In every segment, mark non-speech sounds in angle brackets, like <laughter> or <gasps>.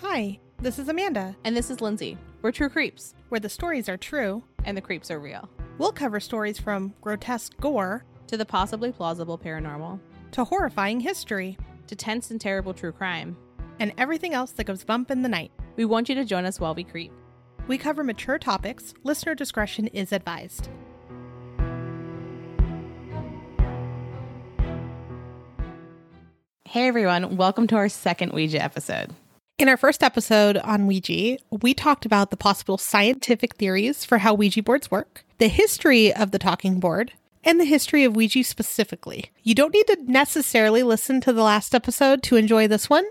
Hi, this is Amanda, And this is Lindsay. We're True Creeps, where the stories are true. and the creeps are real. We'll cover stories from grotesque gore To the possibly plausible paranormal, to horrifying history to tense and terrible true crime. and everything else that goes bump in the night. We want you to join us while we creep. We cover mature topics. Listener discretion is advised. Hey everyone, welcome to our second Ouija episode. In our first episode on Ouija, we talked about the possible scientific theories for how Ouija boards work, the history of the talking board, and the history of Ouija specifically. You don't need to necessarily listen to the last episode to enjoy this one,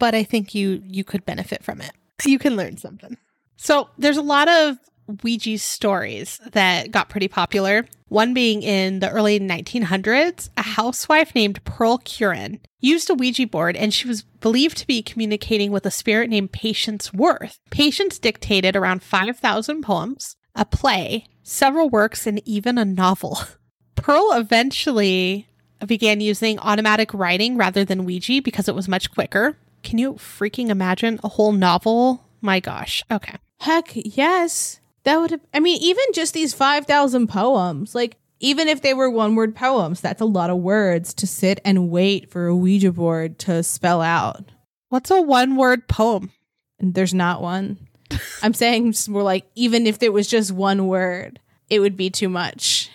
but I think you you could benefit from it. You can learn something. So, there's a lot of Ouija stories that got pretty popular. One being in the early 1900s, a housewife named Pearl Curran used a Ouija board and she was believed to be communicating with a spirit named Patience Worth. Patience dictated around 5,000 poems, a play, several works, and even a novel. <laughs> Pearl eventually began using automatic writing rather than Ouija because it was much quicker. Can you freaking imagine a whole novel? My gosh. Okay. Heck yes. That would have, I mean, even just these 5,000 poems, like, even if they were one word poems, that's a lot of words to sit and wait for a Ouija board to spell out. What's a one word poem? And there's not one. <laughs> I'm saying more like, even if there was just one word, it would be too much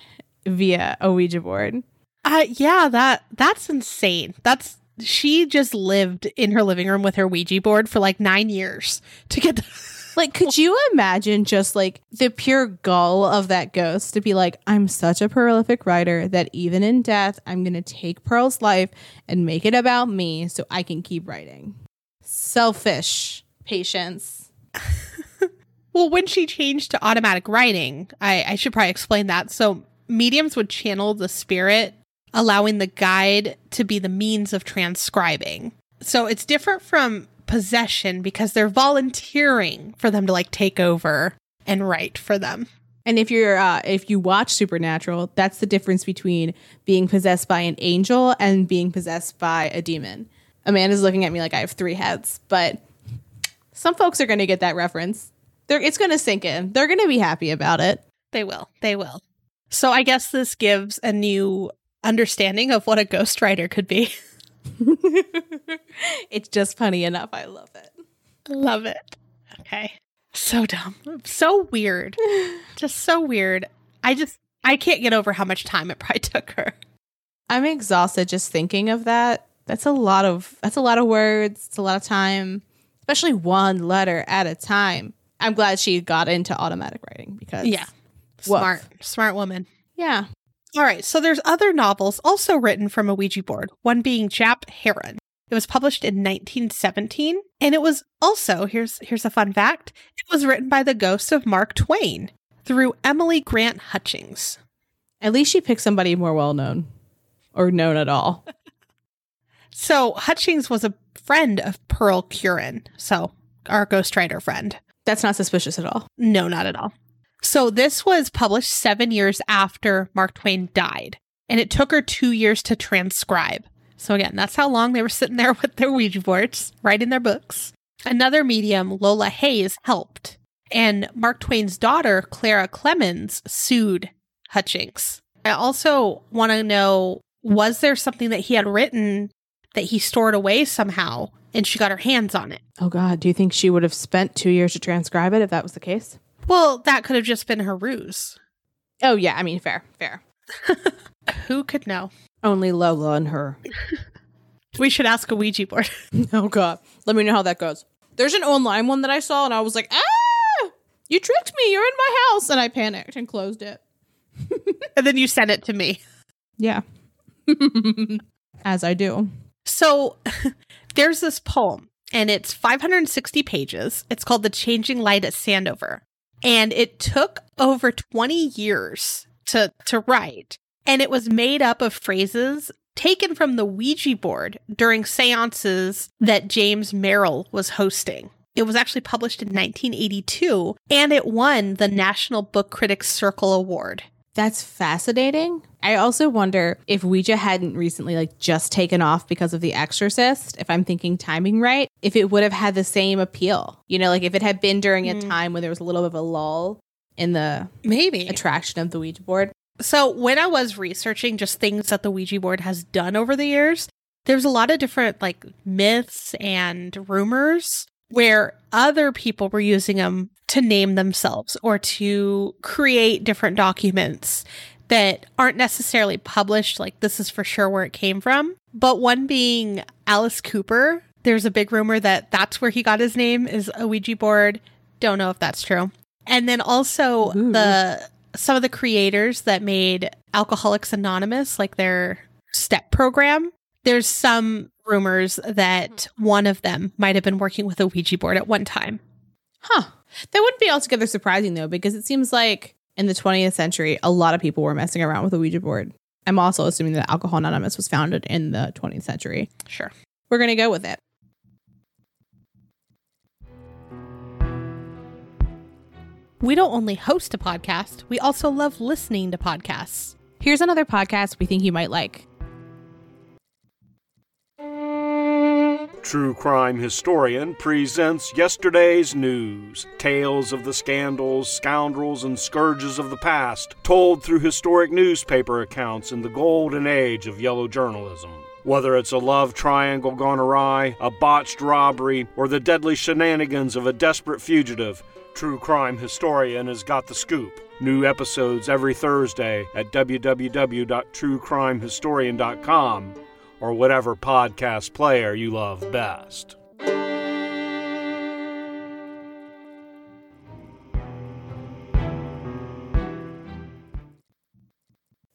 via a Ouija board. Uh yeah, that that's insane. That's she just lived in her living room with her Ouija board for like 9 years to get Like, could you imagine just like the pure gull of that ghost to be like, I'm such a prolific writer that even in death, I'm going to take Pearl's life and make it about me so I can keep writing? Selfish patience. <laughs> Well, when she changed to automatic writing, I, I should probably explain that. So, mediums would channel the spirit, allowing the guide to be the means of transcribing. So, it's different from possession because they're volunteering for them to like take over and write for them. And if you're uh, if you watch Supernatural, that's the difference between being possessed by an angel and being possessed by a demon. Amanda's looking at me like I have three heads, but some folks are going to get that reference. They're, it's going to sink in. They're going to be happy about it. They will. They will. So, I guess this gives a new understanding of what a ghostwriter could be. <laughs> <laughs> it's just funny enough. I love it. Love it. Okay. So dumb. So weird. <sighs> just so weird. I just I can't get over how much time it probably <laughs> took her. I'm exhausted just thinking of that. That's a lot of that's a lot of words. It's a lot of time, especially one letter at a time. I'm glad she got into automatic writing because Yeah. Woof. Smart. Smart woman. yeah. All right. So there's other novels also written from a Ouija board, one being Jap Herron. It was published in 1917 and it was also here's here's a fun fact. It was written by the ghost of Mark Twain through Emily Grant Hutchings. At least she picked somebody more well known or known at all. <laughs> So Hutchings was a friend of Pearl Curran, so our ghostwriter friend. That's not suspicious at all. No, not at all. So this was published seven years after Mark Twain died, and it took her two years to transcribe. So again, that's how long they were sitting there <laughs> with their Ouija boards, writing their books. Another medium, Lola Hays, helped, and Mark Twain's daughter, Clara Clemens, sued Hutchings. I also want to know was there something that he had written that he stored away somehow and she got her hands on it? Oh God, do you think she would have spent two years to transcribe it if that was the case? Well, that could have just been her ruse. Oh yeah, I mean fair, fair. <laughs> Who could know? Only Lola and her. <laughs> We should ask a Ouija board. <laughs> Oh God, let me know how that goes. There's an online one that I saw, and I was like, ah, you tricked me. You're in my house, and I panicked and closed it. and then you sent it to me. Yeah, as I do. So there's this poem, and it's 560 pages. It's called The Changing Light at Sandover. And it took over 20 years to, to write. And it was made up of phrases taken from the Ouija board during seances that James Merrill was hosting. It was actually published in 1982 and it won the National Book Critics Circle Award. That's fascinating. I also wonder if Ouija hadn't recently like just taken off because of The Exorcist, if I'm thinking timing right, if it would have had the same appeal. You know, like if it had been during a mm. time when there was a little bit of a lull in the Maybe. attraction of the Ouija board. So when I was researching just things that the Ouija board has done over the years, there's a lot of different like myths and rumors where other people were using them to name themselves or to create different documents that aren't necessarily published like this is for sure where it came from. But one being alice cooper. There's a big rumor that that's where he got his name is a ouija board. Don't know if that's true. And then also Ooh. the some of the creators that made alcoholics anonymous like their step program. There's some rumors that one of them might have been working with a ouija board at one time. Huh. That wouldn't be altogether surprising though, because it seems like in the 20th century, a lot of people were messing around with a Ouija board. I'm also assuming that Alcohol Anonymous was founded in the 20th century. sure We're going to go with it. we don't only host a podcast we also love listening to podcasts Here's another podcast we think you might like. True Crime Historian presents yesterday's news. Tales of the scandals, scoundrels, and scourges of the past, told through historic newspaper accounts in the golden age of yellow journalism. Whether it's a love triangle gone awry, a botched robbery, or the deadly shenanigans of a desperate fugitive, True Crime Historian has got the scoop. New episodes every Thursday at www.truecrimehistorian.com or whatever podcast player you love best.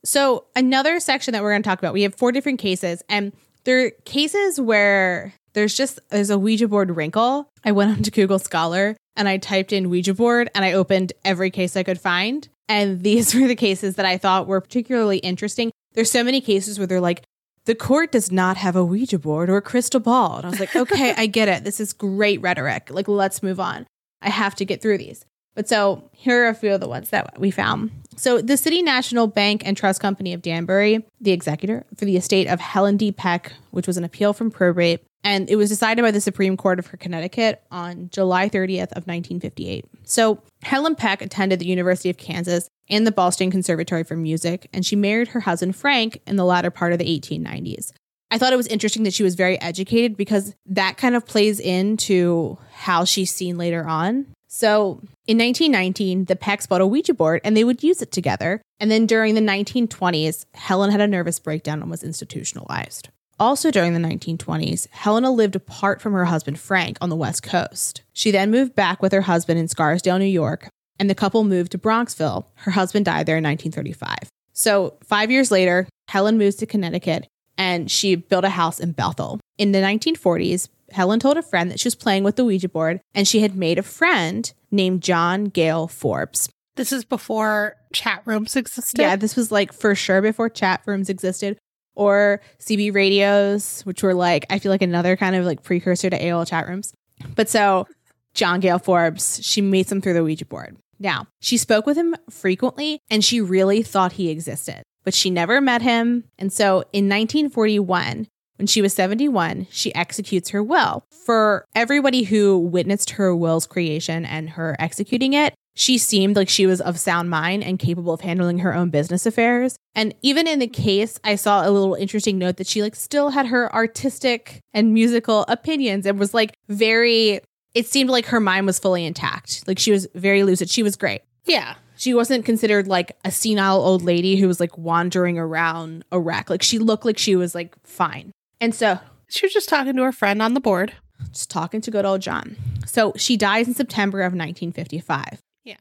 So, another section that we're going to talk about, we have four different cases, and they're cases where there's just there's a Ouija board wrinkle. I went onto Google Scholar and I typed in Ouija board and I opened every case I could find. And these <laughs> were the cases that I thought were particularly interesting. There's so many cases where they're like, the court does not have a Ouija board or a crystal ball. And I was like, okay, I get it. This is great rhetoric. Like, let's move on. I have to get through these. But so here are a few of the ones that we found. So the City National Bank and Trust Company of Danbury, the executor for the estate of Helen D. Peck, which was an appeal from probate, and it was decided by the Supreme Court of Connecticut on July 30th of 1958. So Helen Peck attended the University of Kansas and the Boston Conservatory for Music, and she married her husband Frank in the latter part of the 1890s. I thought it was interesting that she was very educated because that kind of plays into how she's seen later on. So in 1919, the Pecks bought a Ouija board and they would use it together. And then during the 1920s, Helen had a nervous breakdown and was institutionalized. Also during the 1920s, Helena lived apart from her husband Frank on the West Coast. She then moved back with her husband in Scarsdale, New York, and the couple moved to Bronxville. Her husband died there in 1935. So, five years later, Helen moves to Connecticut and she built a house in Bethel. In the 1940s, Helen told a friend that she was playing with the Ouija board and she had made a friend named John Gale Forbes. This is before chat rooms existed. Yeah, this was like for sure before chat rooms existed or CB radios, which were like, I feel like another kind of like precursor to AOL chat rooms. But so John Gale Forbes, she meets him through the Ouija board. Now, she spoke with him frequently and she really thought he existed, but she never met him. And so in 1941, when she was 71, she executes her will. For everybody who witnessed her will's creation and her executing it, she seemed like she was of sound mind and capable of handling her own business affairs. And even in the case, I saw a little interesting note that she like still had her artistic and musical opinions and was like very it seemed like her mind was fully intact. Like she was very lucid. She was great. Yeah. She wasn't considered like a senile old lady who was like wandering around a wreck. Like she looked like she was like fine. And so She was just talking to her friend on the board. just talking to good old John. So she dies in September of 1955. Yeah.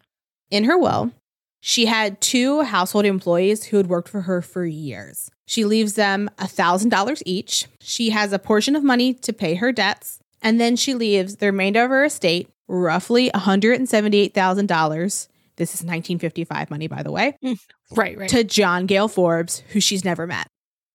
In her will, she had two household employees who had worked for her for years. She leaves them $1,000 each. She has a portion of money to pay her debts. And then she leaves the remainder of her estate, roughly $178,000. This is 1955 money, by the way mm. Right, right. to John Gale Forbes, who she's never met.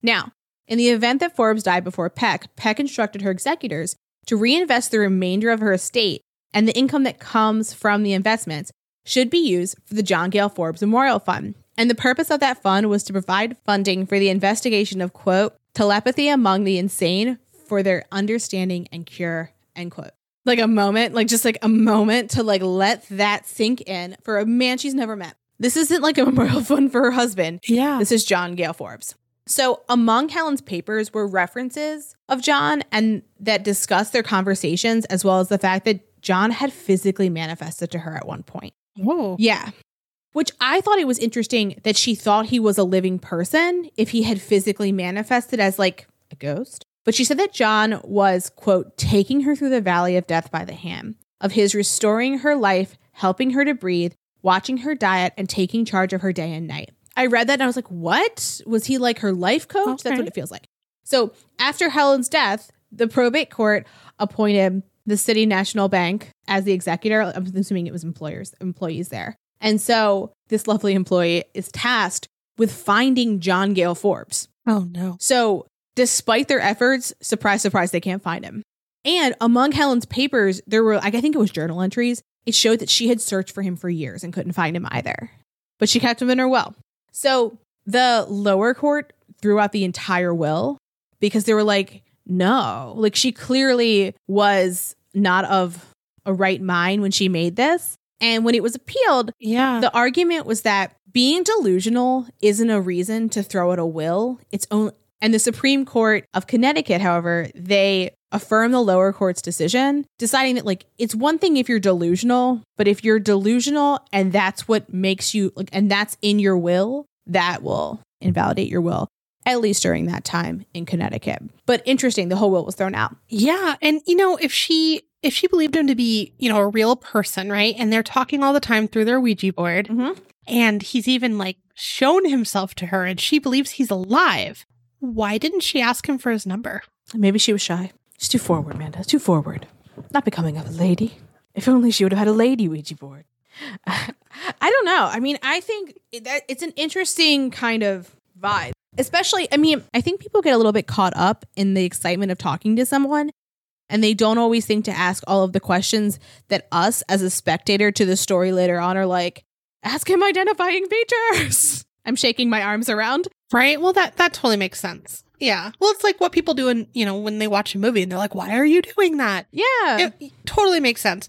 Now, in the event that Forbes died before Peck, Peck instructed her executors to reinvest the remainder of her estate, and the income that comes from the investments should be used for the John Gale Forbes Memorial Fund. And the purpose of that fund was to provide funding for the investigation of, quote, telepathy among the insane for their understanding and cure, end quote. Like a moment, like just like a moment to like let that sink in for a man she's never met. This isn't like a <laughs> memorial fund for her husband. Yeah. This is John Gale Forbes. So, among Helen's papers were references of John and that discussed their conversations, as well as the fact that John had physically manifested to her at one point. Whoa. Yeah. Which I thought it was interesting that she thought he was a living person if he had physically manifested as like a ghost. But she said that John was, quote, taking her through the valley of death by the hand, of his restoring her life, helping her to breathe, watching her diet, and taking charge of her day and night. I read that and I was like, what? Was he like her life coach? That's what it feels like. So after Helen's death, the probate court appointed the City National Bank as the executor. I'm assuming it was employers, employees there. And so this lovely employee is tasked with finding John Gale Forbes. Oh no. So despite their efforts, surprise, surprise, they can't find him. And among Helen's papers, there were, like I think it was journal entries. It showed that she had searched for him for years and couldn't find him either. But she kept him in her will. So the lower court threw out the entire will because they were like, no, like she clearly was not of a right mind when she made this. And when it was appealed, Yeah. the argument was that being delusional isn't a reason to throw out a will. It's only and the Supreme Court of Connecticut, however, they affirm the lower court's decision, deciding that like it's one thing if you're delusional, but if you're delusional and that's what makes you like and that's in your will, that will invalidate your will. At least during that time in Connecticut. But interesting, the whole will was thrown out. Yeah, and you know, if she if she believed him to be, you know, a real person, right? And they're talking all the time through their Ouija board, Mm-hmm. and he's even like shown himself to her and she believes he's alive. Why didn't she ask him for his number? Maybe she was shy. She's too forward, Amanda. Too forward. Not becoming of a lady. If only she would have had a lady Ouija board. <laughs> I don't know. I mean, I think that it's an interesting kind of vibe. Especially, I mean, I think people get a little bit caught up in the excitement of talking to someone and they don't always think to ask all of the questions that us as a spectator to the story later on are like, ask him identifying features. <laughs> I'm shaking my arms around. Right? Well, that that totally makes sense. Yeah. Well, it's like what people do in, you know, when they watch a movie and they're like, "Why are you doing that?" Yeah. It totally makes sense.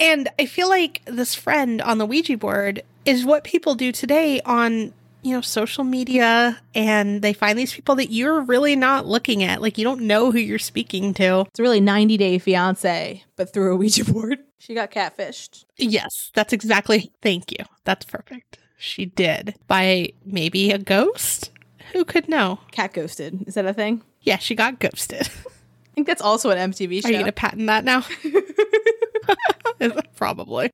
And I feel like this friend on the Ouija board is what people do today on, you know, social media and they find these people that you're really not looking at. Like you don't know who you're speaking to. It's really 90 Day Fiance, but through a Ouija board. She got catfished. Yes, that's exactly. Thank you. That's perfect. She did by maybe a ghost. Who could know? Cat ghosted. Is that a thing? Yeah, she got ghosted. I think that's also an MTV show. Are you going to patent that now? <laughs> <laughs> Probably.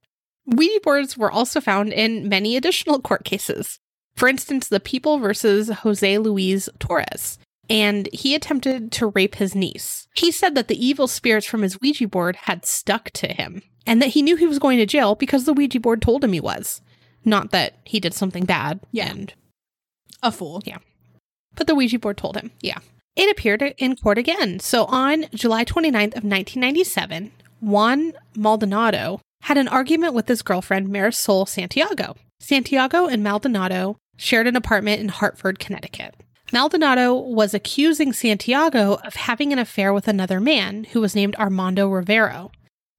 Ouija boards were also found in many additional court cases. For instance, the People versus Jose Luis Torres. And he attempted to rape his niece. He said that the evil spirits from his Ouija board had stuck to him and that he knew he was going to jail because the Ouija board told him he was. Not that he did something bad. Yeah. And a fool. But the Ouija board told him, yeah. It appeared in court again. So on July 29th of 1997, Juan Maldonado had an argument with his girlfriend Marisol Santiago. Santiago and Maldonado shared an apartment in Hartford, Connecticut. Maldonado was accusing Santiago of having an affair with another man who was named Armando Rivero.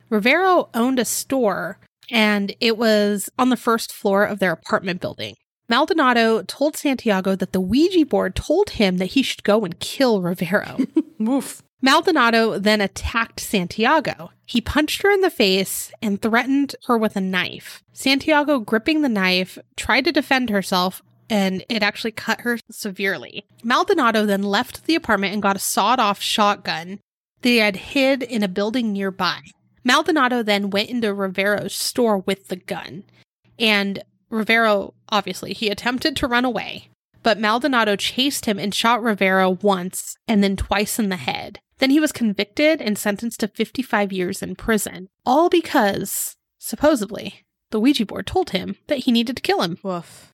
Rivero owned a store and it was on the first floor of their apartment building. Maldonado told Santiago that the Ouija board told him that he should go and kill Rivero. <laughs> Woof. Maldonado then attacked Santiago. He punched her in the face and threatened her with a knife. Santiago, gripping the knife, tried to defend herself, and it actually cut her severely. Maldonado then left the apartment and got a sawed off shotgun that he had hid in a building nearby. Maldonado then went into Rivero's store with the gun. And Rivero, obviously, he attempted to run away, but Maldonado chased him and shot Rivero once and then twice in the head. Then he was convicted and sentenced to 55 years in prison, all because, supposedly, the Ouija board told him that he needed to kill him. Woof.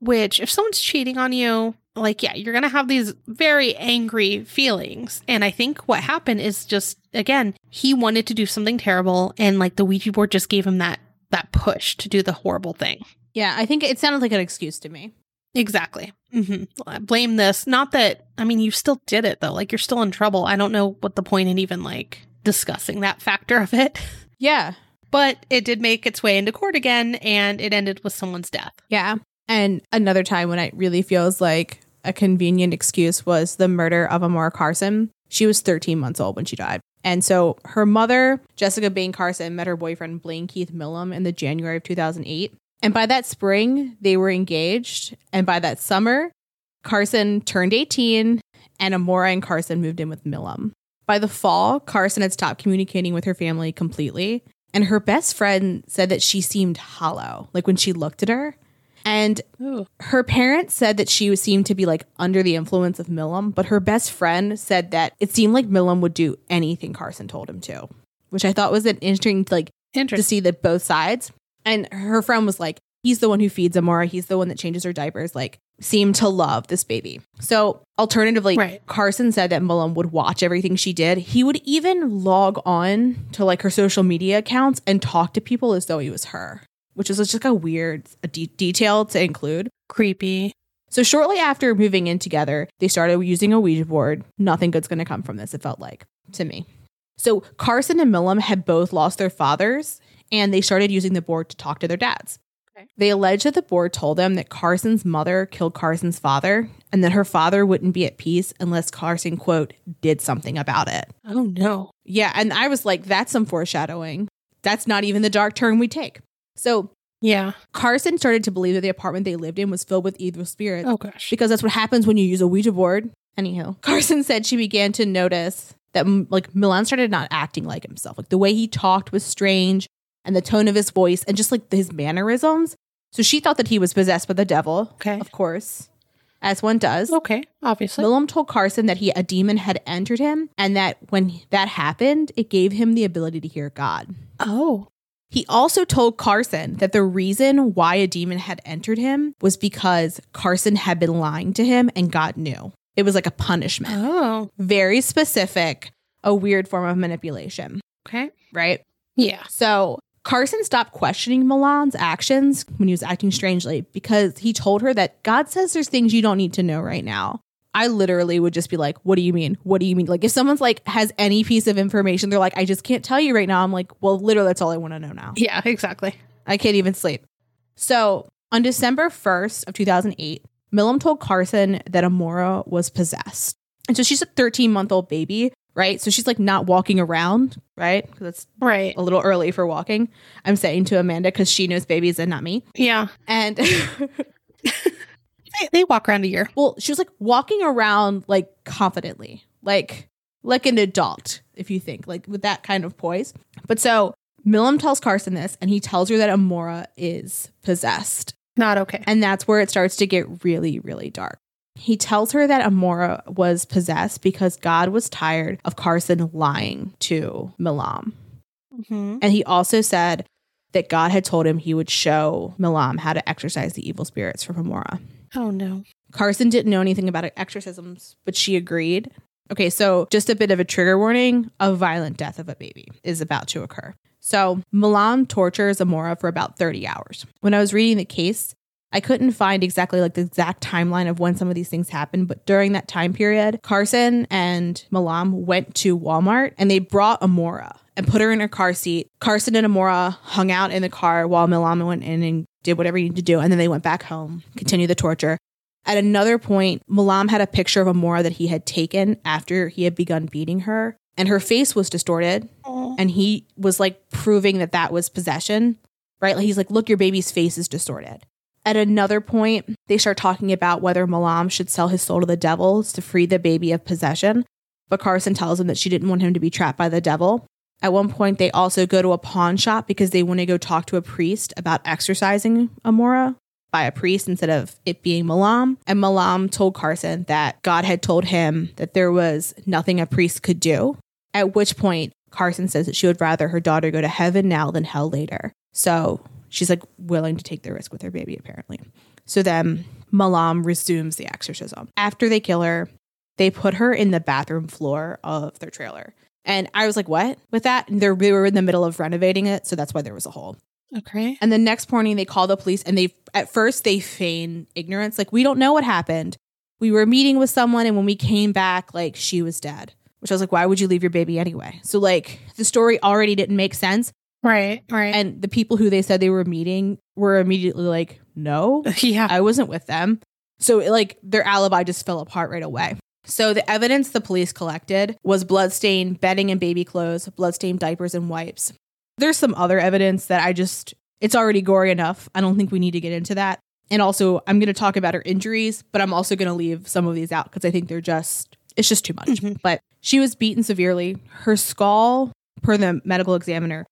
Which, if someone's cheating on you, like, yeah, you're going to have these very angry feelings. And I think what happened is just, again, he wanted to do something terrible, and like the Ouija board just gave him that that push to do the horrible thing. Yeah, I think it sounded like an excuse to me. Exactly. hmm Blame this. Not that, I mean, you still did it though. Like you're still in trouble. I don't know what the point in even like discussing that factor of it. <laughs> Yeah. But it did make its way into court again and it ended with someone's death. Yeah. And another time when it really feels like a convenient excuse was the murder of Amora Carson. She was 13 months old when she died. And so her mother, Jessica Bain Carson, met her boyfriend Blaine Keith Milam in the January of 2008. And by that spring, they were engaged. And by that summer, Carson turned 18 and Amora and Carson moved in with Milam. By the fall, Carson had stopped communicating with her family completely. And her best friend said that she seemed hollow, like when she looked at her. And Ooh. her parents said that she seemed to be like under the influence of Milam, but her best friend said that it seemed like Milam would do anything Carson told him to, which I thought was an interesting like interesting. to see that both sides. And her friend was like, he's the one who feeds Amora, he's the one that changes her diapers, like seemed to love this baby. So alternatively, Right. Carson said that Milam would watch everything she did. He would even log on to like her social media accounts and talk to people as though he was her, which is just like a weird a de- detail to include. Creepy. So shortly after moving in together, they started using a Ouija board. Nothing good's going to come from this, it felt like to me. So Carson and Milam had both lost their fathers, and they started using the board to talk to their dads. Okay. They alleged that the board told them that Carson's mother killed Carson's father, and that her father wouldn't be at peace unless Carson, quote, did something about it. Oh no. Yeah, and I was like, that's some foreshadowing. That's not even the dark turn we take. So Yeah. Carson started to believe that the apartment they lived in was filled with evil spirits Oh gosh. because that's what happens when you use a Ouija board. Anywho, <laughs> Carson said she began to notice that like Milam started not acting like himself. Like the way he talked was strange and the tone of his voice and just like his mannerisms. So she thought that he was possessed by the devil, Okay. of course, as one does. Okay. Obviously. Milam told Carson that he a demon had entered him and that when that happened, it gave him the ability to hear God. Oh. He also told Carson that the reason why a demon had entered him was because Carson had been lying to him and God knew. It was like a punishment. Oh. Very specific, a weird form of manipulation, Okay. right? Yeah. So Carson stopped questioning Milam's actions when he was acting strangely because he told her that God says there's things you don't need to know right now. I literally would just be like, What do you mean? What do you mean? Like, if someone's like has any piece of information, they're like, I just can't tell you right now. I'm like, Well, literally, that's all I want to know now. Yeah. <laughs> Exactly. I can't even sleep. So on December 1st of 2008, Milam told Carson that Amora was possessed. And so she's a 13 month old baby, right? So she's like not walking around, right? Because it's Right. a little early for walking. I'm saying to Amanda because she knows babies and not me. Yeah. And <laughs> They, they walk around a year. well, she was like walking around like confidently, like like an adult, if you think, like with that kind of poise. But so Milam tells Carson this, and he tells her that Amora is possessed. Not okay. And that's where it starts to get really, really dark. He tells her that Amora was possessed because God was tired of Carson lying to Milam. hmm And he also said that God had told him he would show Milam how to exorcise the evil spirits from Amora. Oh no. Carson didn't know anything about exorcisms, but she agreed. Okay, so just a bit of a trigger warning a violent death of a baby is about to occur. So, Milam tortures Amora for about 30 hours. When I was reading the case, I couldn't find exactly like the exact timeline of when some of these things happened, but during that time period, Carson and Milam went to Walmart and they brought Amora and put her in her car seat. Carson and Amora hung out in the car while Milam went in and did whatever he needed to do, and then they went back home, continued the torture. At another point, Milam had a picture of Amora that he had taken after he had begun beating her, and her face was distorted. And he was like proving that that was possession, right? Like he's like, look, your baby's face is distorted. At another point, they start talking about whether Milam should sell his soul to the devils to free the baby of possession. But Carson tells him that she didn't want him to be trapped by the devil. At one point, they also go to a pawn shop because they want to go talk to a priest about exorcising Amora by a priest instead of it being Milam. And Milam told Carson that God had told him that there was nothing a priest could do. At which point, Carson says that she would rather her daughter go to heaven now than hell later. So she's like willing to take the risk with her baby, apparently. So then Milam resumes the exorcism. After they kill her, they put her in the bathroom floor of their trailer. And I was like, what with that? And they were in the middle of renovating it. So that's why there was a hole. Okay. And the next morning they call the police and they at first they feign ignorance. Like, we don't know what happened. We were meeting with someone and when we came back, like she was dead. Which I was like, why would you leave your baby anyway? So like the story already didn't make sense. Right. Right. And the people who they said they were meeting were immediately like, no, <laughs> yeah. I wasn't with them. So like their alibi just fell apart right away. So the evidence the police collected was bloodstained bedding and baby clothes, bloodstained diapers and wipes. There's some other evidence that I just it's already gory enough. I don't think we need to get into that. And also, I'm going to talk about her injuries, but I'm also going to leave some of these out because I think they're just it's just too much. Mhm. But she was beaten severely. Her skull, per the medical examiner,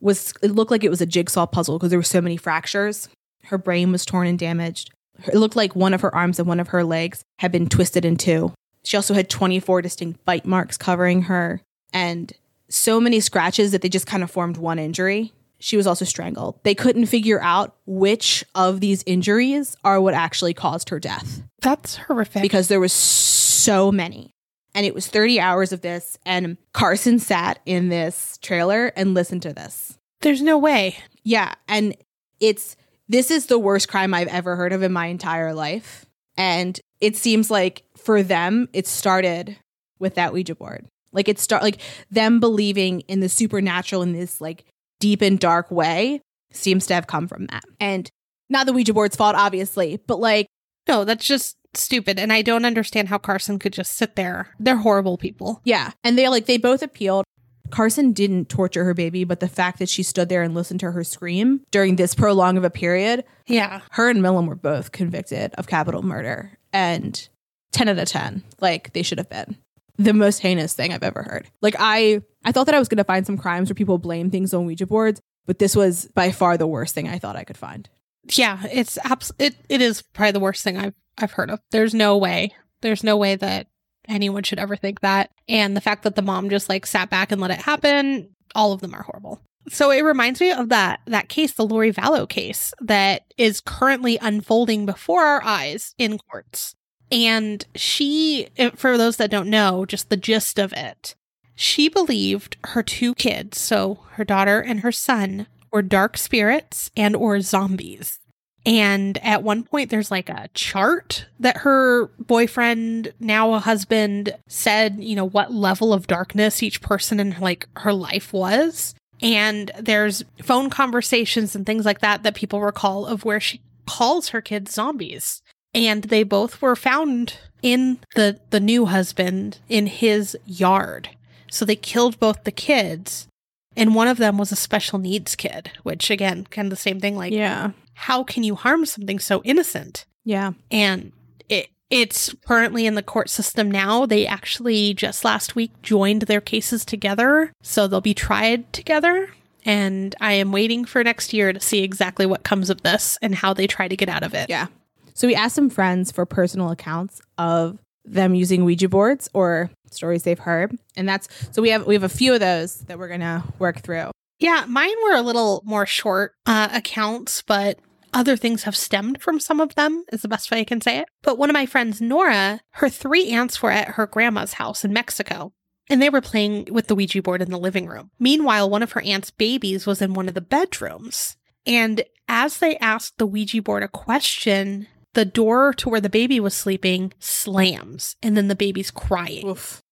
was it looked like it was a jigsaw puzzle because there were so many fractures. Her brain was torn and damaged. It looked like one of her arms and one of her legs had been twisted in two. She also had 24 distinct bite marks covering her and so many scratches that they just kind of formed one injury. She was also strangled. They couldn't figure out which of these injuries are what actually caused her death That's horrific. because there was so many. And it was 30 hours of this and Carson sat in this trailer and listened to this. there's no way. Yeah, and it's this is the worst crime I've ever heard of in my entire life. And it seems like for them it started with that Ouija board. Like it start like them believing in the supernatural in this like deep and dark way seems to have come from that. And not the Ouija board's fault obviously, but like No, that's just stupid. And I don't understand how Carson could just sit there. They're horrible people. Yeah. And they like they both appealed. Carson didn't torture her baby, but the fact that she stood there and listened to her scream during this prolong of a period, Yeah. her and Milam were both convicted of capital murder. And 10 out of 10, like they should have been. The most heinous thing I've ever heard. Like I I thought that I was gonna find some crimes where people blame things on Ouija boards, but this was by far the worst thing I thought I could find. Yeah, it's abs- it it is probably the worst thing I've I've heard of. There's no way. There's no way that anyone should ever think that. And the fact that the mom just like sat back and let it happen, all of them are horrible. So it reminds me of that that case, the Lori Vallow case, that is currently unfolding before our eyes in courts. And she, for those that don't know, just the gist of it, she believed her two kids, so her daughter and her son, were dark spirits and or zombies. And at one point there's like a chart that her boyfriend, now a husband, said, you know, what level of darkness each person in like her life was. And there's phone conversations and things like that that people recall of where she calls her kids zombies. And they both were found in the the new husband in his yard. So they killed both the kids and one of them was a special needs kid, which again, kind of the same thing like Yeah. how can you harm something so innocent? Yeah. And it it's currently in the court system now. They actually just last week joined their cases together, so they'll be tried together. And I am waiting for next year to see exactly what comes of this and how they try to get out of it. Yeah. So we asked some friends for personal accounts of them using Ouija boards or stories they've heard. And that's so we have we have a few of those that we're gonna work through. Yeah, mine were a little more short uh, accounts, but other things have stemmed from some of them, is the best way I can say it. But one of my friends, Nora, her three aunts were at her grandma's house in Mexico, and they were playing with the Ouija board in the living room. Meanwhile, one of her aunt's babies was in one of the bedrooms. And as they asked the Ouija board a question, the door to where the baby was sleeping slams, and then the baby's crying. Oof.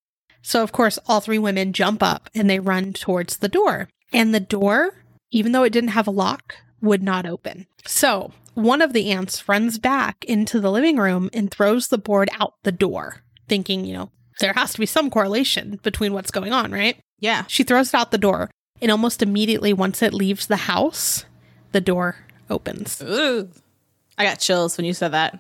So, of course, all three women jump up and they run towards the door. And the door, even though it didn't have a lock, would not open. So, one of the aunts runs back into the living room and throws the board out the door, thinking, you know, there has to be some correlation between what's going on, right? Yeah. She throws it out the door, and almost immediately, once it leaves the house, the door opens. I got chills when you said that.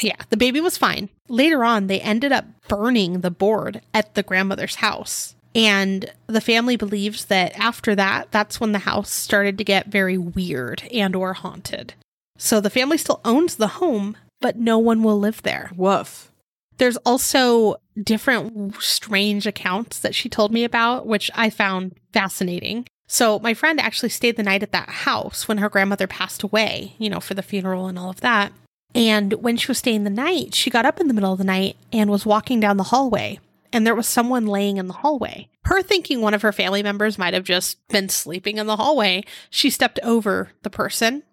Yeah, the baby was fine. Later on, they ended up burning the board at the grandmother's house. And the family believes that after that, that's when the house started to get very weird and or haunted. So the family still owns the home, but no one will live there. Woof. There's also different strange accounts that she told me about, which I found fascinating. So, my friend actually stayed the night at that house when her grandmother passed away, you know, for the funeral and all of that. And when she was staying the night, she got up in the middle of the night and was walking down the hallway. and there was someone laying in the hallway. Her thinking one of her family members might have just been sleeping in the hallway, she stepped over the person,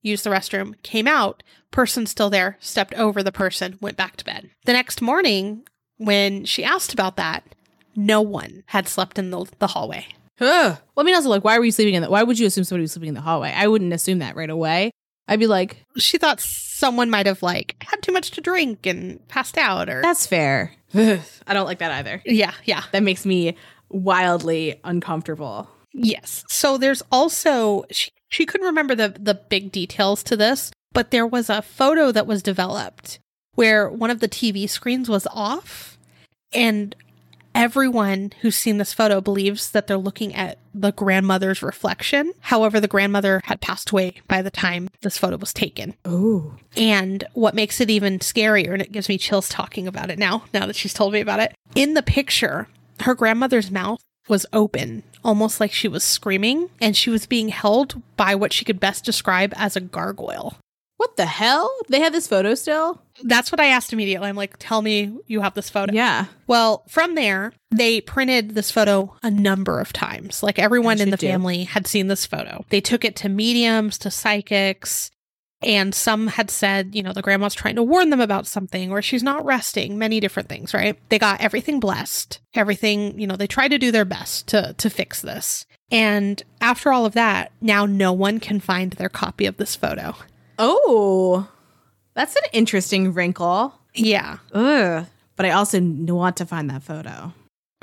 used the restroom, came out, person still there, stepped over the person, went back to bed. The next morning, when she asked about that, no one had slept in the, the hallway. Ugh. Well, I mean, also, like, why were you sleeping in the? Why would you assume somebody was sleeping in the hallway? I wouldn't assume that right away. I'd be like, She thought someone might have like had too much to drink and passed out or that's fair. Ugh. <sighs> I don't like that either. Yeah, yeah. That makes me wildly uncomfortable. Yes. So there's also she, she couldn't remember the the big details to this, but there was a photo that was developed where one of the TV screens was off and everyone who's seen this photo believes that they're looking at the grandmother's reflection. However, the grandmother had passed away by the time this photo was taken. Oh, And what makes it even scarier, and it gives me chills talking about it now, now that she's told me about it, in the picture, her grandmother's mouth was open, almost like she was screaming, and she was being held by what she could best describe as a gargoyle. what the hell? They have this photo still? That's what I asked immediately. I'm like, tell me you have this photo. Yeah. Well, from there, they printed this photo a number of times. Like everyone in the do. family had seen this photo. They took it to mediums, to psychics, and some had said, you know, the grandma's trying to warn them about something or she's not resting, many different things, right? They got everything blessed. Everything, you know, they tried to do their best to to fix this. And after all of that, now no one can find their copy of this photo. Oh, that's an interesting wrinkle. Yeah. Ugh. But I also want to find that photo.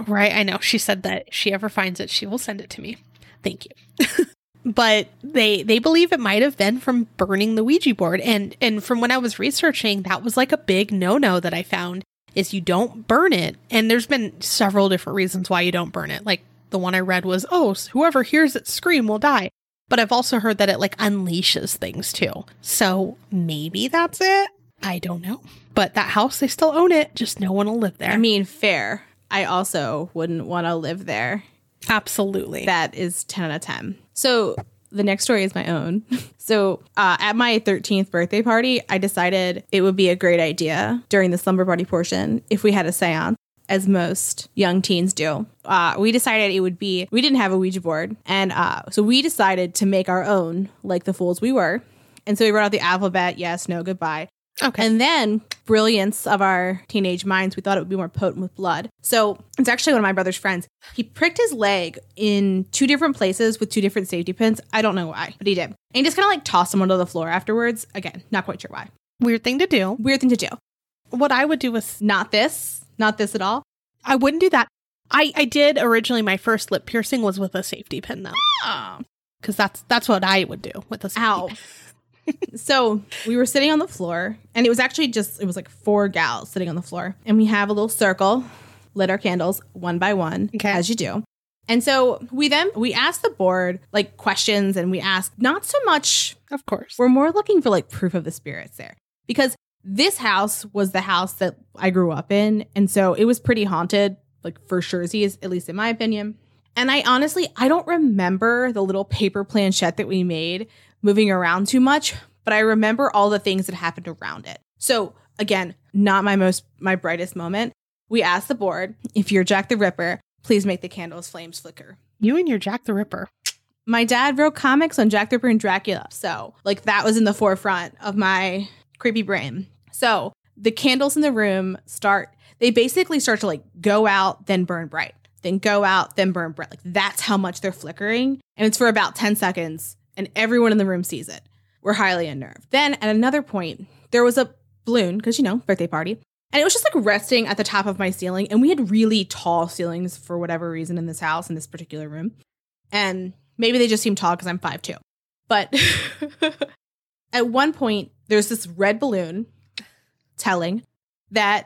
Right, I know. She said that if she ever finds it, she will send it to me. Thank you. <laughs> but they they believe it might have been from burning the Ouija board and and from when I was researching, that was like a big no-no that I found is you don't burn it. And there's been several different reasons why you don't burn it. Like the one I read was, "Oh, whoever hears it scream will die." But I've also heard that it like unleashes things too. So maybe that's it. I don't know. But that house, they still own it. Just no one will live there. I mean, fair. I also wouldn't want to live there. absolutely. That is 10 out of 10. So the next story is my own. <laughs> So uh, at my 13th birthday party, I decided it would be a great idea during the slumber party portion if we had a seance. As most young teens do, uh, we decided it would be. We didn't have a Ouija board, and uh, so we decided to make our own, like the fools we were. And so we wrote out the alphabet: yes, no, goodbye. okay. And then, brilliance of our teenage minds, we thought it would be more potent with blood. So it's actually one of my brother's friends. He pricked his leg in two different places with two different safety pins. I don't know why, but he did. And he just kind of like tossed him onto the floor afterwards. Again, not quite sure why. Weird thing to do. Weird thing to do. What I would do is Not this, not this at all. I wouldn't do that. I I did originally my first lip piercing was with a safety pin though, ah. because that's that's what I would do with a safety ow. pin. <laughs> so we were sitting on the floor, and it was actually just, it was like four gals sitting on the floor. And we have a little circle, lit our candles one by one, Okay. as you do. And so we then we asked the board like questions and we asked not so much Of course. we're more looking for like proof of the spirits there. Because this house was the house that I grew up in. And so it was pretty haunted, like for surezies, at least in my opinion. And I honestly, I don't remember the little paper planchette that we made moving around too much, but I remember all the things that happened around it. So again, not my most, my brightest moment. We asked the board, if you're Jack the Ripper, please make the candles flames flicker You and your Jack the Ripper. my dad wrote comics on Jack the Ripper and Dracula. So, like, that was in the forefront of my creepy brain. So, the candles in the room start, they basically start to like go out, then burn bright, then go out, then burn bright. Like, that's how much they're flickering. And it's for about 10 seconds, and everyone in the room sees it. We're highly unnerved. Then, at another point, there was a balloon, because, you know, birthday party. And it was just like resting at the top of my ceiling. And we had really tall ceilings for whatever reason in this house, in this particular room. And maybe they just seem tall because I'm 5'2. But <laughs> at one point, there's this red balloon telling that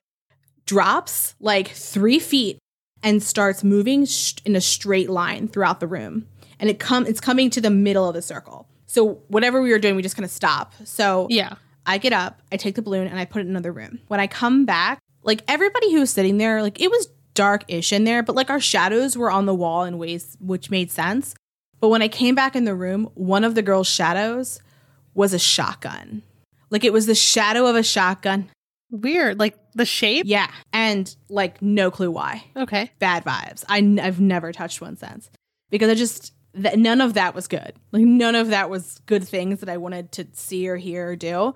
drops like three feet and starts moving sh- in a straight line throughout the room. And it come it's coming to the middle of the circle. So whatever we were doing, we just kind of stop. So Yeah. I get up, I take the balloon, and I put it in another room. When I come back, like everybody who was sitting there, like it was dark-ish in there, but like our shadows were on the wall in ways which made sense. But when I came back in the room, one of the girls' shadows was a shotgun. Like it was the shadow of a shotgun. Weird. Like The shape? Yeah. And like no clue why. Okay. Bad vibes. I, n- I've never touched one since because I just, th- none of that was good. Like none of that was good things that I wanted to see or hear or do.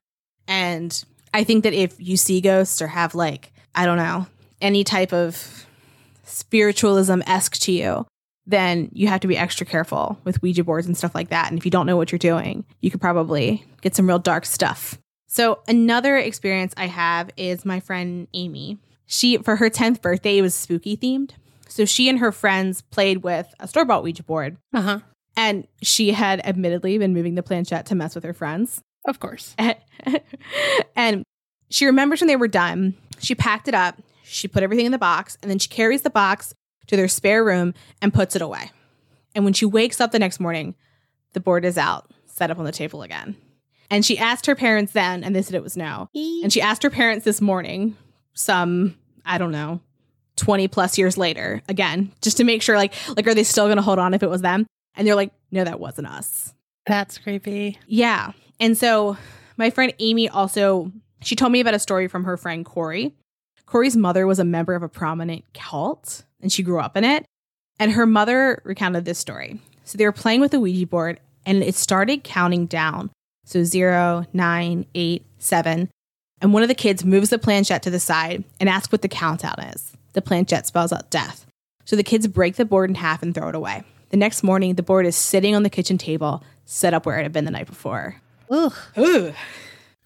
And I think that if you see ghosts or have like, I don't know, any type of spiritualism esque to you, then you have to be extra careful with Ouija boards and stuff like that. And if you don't know what you're doing, you could probably get some real dark stuff. So another experience I have is my friend Amy. She for her 10th birthday, it was spooky themed. So she and her friends played with a store-bought Ouija board. Uh huh. And she had admittedly been moving the planchette to mess with her friends. Of course. <laughs> and she remembers when they were done, she packed it up, she put everything in the box, and then she carries the box to their spare room and puts it away. And when she wakes up the next morning, the board is out, set up on the table again. And she asked her parents then, and they said it was no. And she asked her parents this morning, some, I don't know, 20 plus years later, again, just to make sure, like, like, are they still gonna hold on if it was them? And they're like, no, that wasn't us. That's creepy. Yeah. And so my friend Amy also she told me about a story from her friend Corey. Corey's mother was a member of a prominent cult and she grew up in it. And her mother recounted this story. So they were playing with a Ouija board and it started counting down. So zero, nine, eight, seven. And one of the kids moves the planchette to the side and asks what the countdown is. The planchette spells out death. So the kids break the board in half and throw it away. The next morning, the board is sitting on the kitchen table, set up where it had been the night before. Ugh. Ugh.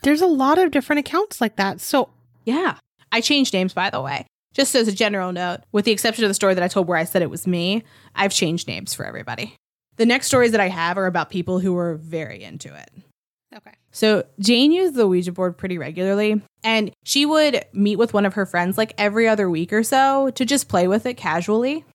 There's a lot of different accounts like that. So, Yeah. I changed names, by the way. Just as a general note, with the exception of the story that I told where I said it was me, I've changed names for everybody. The next stories that I have are about people who were very into it. Okay. So Jane used the Ouija board pretty regularly, and she would meet with one of her friends like every other week or so to just play with it casually.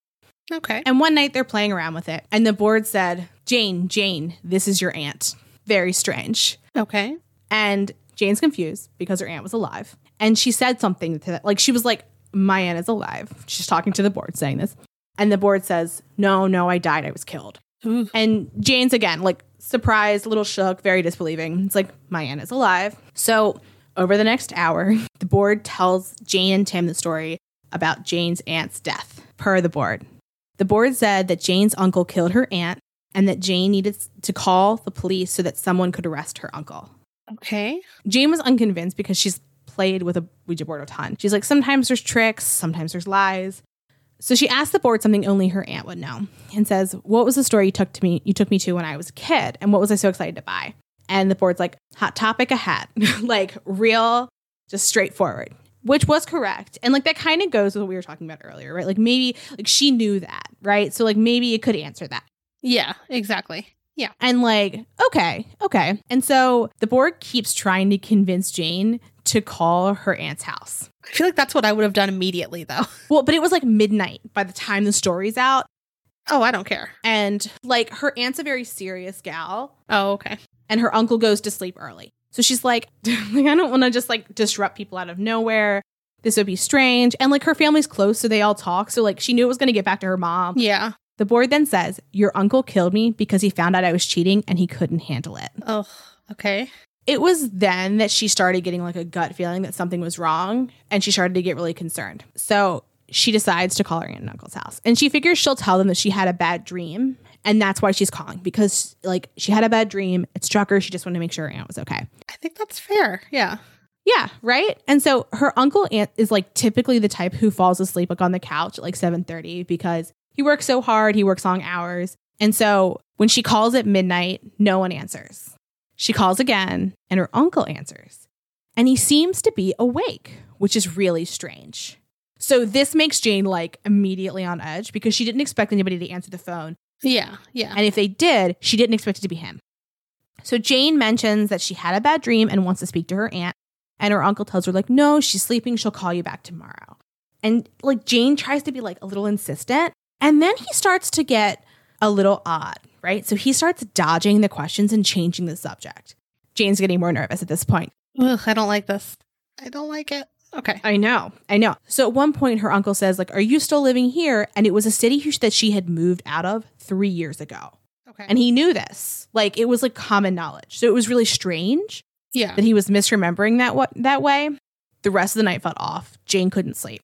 Okay. And one night they're playing around with it, and the board said, Jane, Jane, this is your aunt. Very strange. Okay. And Jane's confused because her aunt was alive. And she said something to that. Like she was like, My aunt is alive. She's talking to the board saying this. And the board says, No, no, I died. I was killed. Ooh. And Jane's again, like surprised, a little shook, very disbelieving. It's like, My aunt is alive. So over the next hour, <laughs> the board tells Jane and Tim the story about Jane's aunt's death, per the board. The board said that Jane's uncle killed her aunt and that Jane needed to call the police so that someone could arrest her uncle. Okay. Jane was unconvinced because she's played with a Ouija board a ton. She's like, sometimes there's tricks, sometimes there's lies. So she asked the board something only her aunt would know and says, What was the story you took to me you took me to when I was a kid? And what was I so excited to buy? And the board's like, hot topic, a hat. <laughs> like real, just straightforward. Which was correct. And like that kind of goes with what we were talking about earlier, right? Like maybe like she knew that, right? So like maybe it could answer that. Yeah, exactly. Yeah. And like, okay, okay. And so the board keeps trying to convince Jane to call her aunt's house. I feel like that's what I would have done immediately, though. <laughs> Well, but it was like midnight by the time the story's out. Oh, I don't care. And like her aunt's a very serious gal, Oh, okay. and her uncle goes to sleep early. So she's like, <laughs> like I don't want to just like disrupt people out of nowhere. This would be strange. And like her family's close, so they all talk. So like she knew it was going to get back to her mom. Yeah. The board then says, Your uncle killed me because he found out I was cheating and he couldn't handle it. Oh, okay. It was then that she started getting like a gut feeling that something was wrong and she started to get really concerned. So she decides to call her aunt and uncle's house. And she figures she'll tell them that she had a bad dream. And that's why she's calling because like she had a bad dream. It struck her. She just wanted to make sure her aunt was okay. I think that's fair. Yeah. Yeah, right? And so her uncle aunt is like typically the type who falls asleep like on the couch at like 7:30 because he works so hard, he works long hours. And so when she calls at midnight, no one answers. She calls again and her uncle answers. And he seems to be awake, which is really strange. So this makes Jane like immediately on edge because she didn't expect anybody to answer the phone. Yeah. Yeah. And if they did, she didn't expect it to be him. So Jane mentions that she had a bad dream and wants to speak to her aunt. And her uncle tells her, like, no, she's sleeping. She'll call you back tomorrow. And like Jane tries to be like a little insistent. And then he starts to get a little odd, right? So he starts dodging the questions and changing the subject. Jane's getting more nervous at this point. Ugh, I don't like this. I don't like it. Okay. I know, I know. So at one point, her uncle says, like, are you still living here? And it was a city that she had moved out of three years ago. Okay. And he knew this. Like it was like common knowledge. So it was really strange yeah. that he was misremembering that what that way. The rest of the night felt off. Jane couldn't sleep.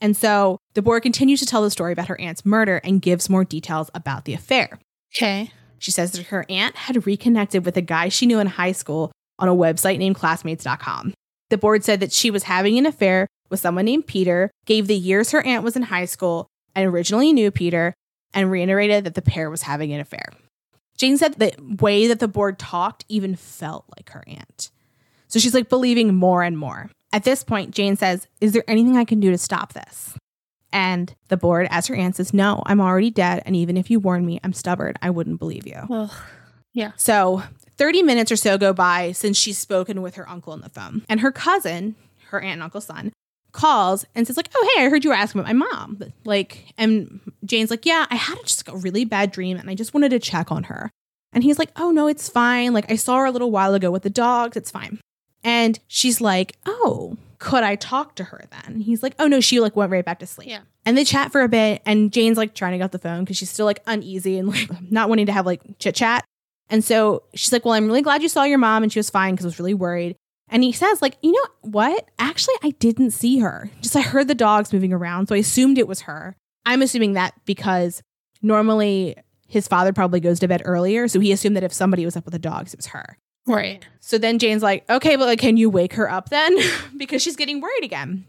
And so the board continues to tell the story about her aunt's murder and gives more details about the affair. Okay. She says that her aunt had reconnected with a guy she knew in high school on a website named classmates.com. The board said that she was having an affair with someone named Peter, gave the years her aunt was in high school, and originally knew Peter, and reiterated that the pair was having an affair. Jane said the way that the board talked even felt like her aunt. So she's like believing more and more. At this point, Jane says, Is there anything I can do to stop this? And the board, as her aunt, says, No, I'm already dead. And even if you warned me, I'm stubborn. I wouldn't believe you. Well, yeah. So 30 minutes or so go by since she's spoken with her uncle on the phone. And her cousin, her aunt and uncle's son, calls and says, like, oh, hey, I heard you were asking about my mom. Like, and Jane's like, yeah, I had just a really bad dream and I just wanted to check on her. And he's like, oh, no, it's fine. Like, I saw her a little while ago with the dogs. It's fine. And she's like, oh, could I talk to her then? He's like, oh, no, she like went right back to sleep. Yeah. And they chat for a bit. And Jane's like trying to get off the phone because she's still like uneasy and like <laughs> not wanting to have like chit chat. And so she's like, well, I'm really glad you saw your mom and she was fine because I was really worried. And he says, like, you know what? Actually, I didn't see her. Just I heard the dogs moving around, so I assumed it was her. I'm assuming that because normally his father probably goes to bed earlier, so he assumed that if somebody was up with the dogs, it was her. Right. So then Jane's like, okay, but like, can you wake her up then? <laughs> because she's getting worried again.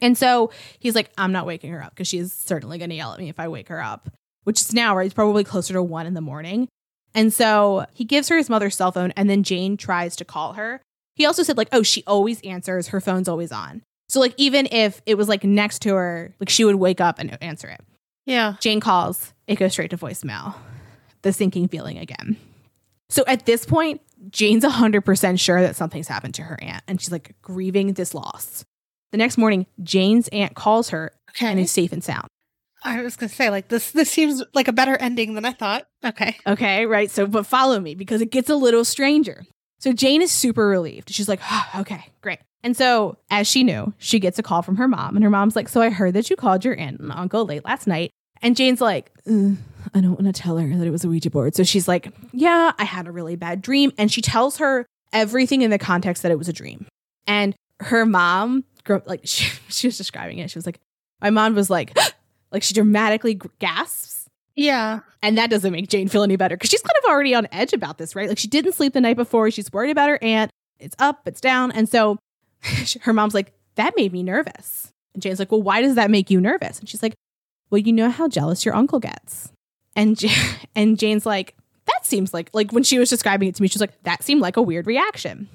And so he's like, I'm not waking her up because she's certainly going to yell at me if I wake her up, which is now, right? It's probably closer to one in the morning. And so he gives her his mother's cell phone, and then Jane tries to call her. He also said, like, oh, she always answers, her phone's always on. So, like, even if it was like next to her, like, she would wake up and answer it. Yeah. Jane calls, it goes straight to voicemail. The sinking feeling again. So at this point, Jane's 100% sure that something's happened to her aunt, and she's like grieving this loss. The next morning, Jane's aunt calls her Okay. and is safe and sound. I was gonna say like this. This seems like a better ending than I thought. Okay. Okay, right. So, but follow me because it gets a little stranger. So, Jane is super relieved. She's like, oh, okay, great. And so, as she knew, she gets a call from her mom, and her mom's like, So I heard that you called your aunt and uncle late last night. And Jane's like, "Ugh, I don't want to tell her that it was a Ouija board. So she's like, Yeah, I had a really bad dream. And she tells her everything in the context that it was a dream. And her mom, like, <laughs> she, she was describing it. She was like, My mom was like, <gasps> like she dramatically gasps. Yeah. And that doesn't make Jane feel any better because she's kind of already on edge about this, right? Like she didn't sleep the night before. She's worried about her aunt. It's up, it's down. And so <laughs> her mom's like, that made me nervous. And Jane's like, well, why does that make you nervous? And she's like, well, you know how jealous your uncle gets. And, J- <laughs> and Jane's like, that seems like, like when she was describing it to me, she's like, that seemed like a weird reaction.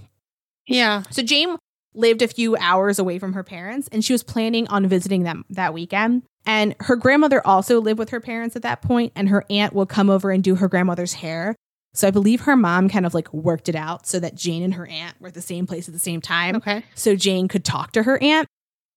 Yeah. So Jane lived a few hours away from her parents and she was planning on visiting them that weekend. And her grandmother also lived with her parents at that point, and her aunt would come over and do her grandmother's hair. So I believe her mom kind of like worked it out so that Jane and her aunt were at the same place at the same time. Okay. So Jane could talk to her aunt.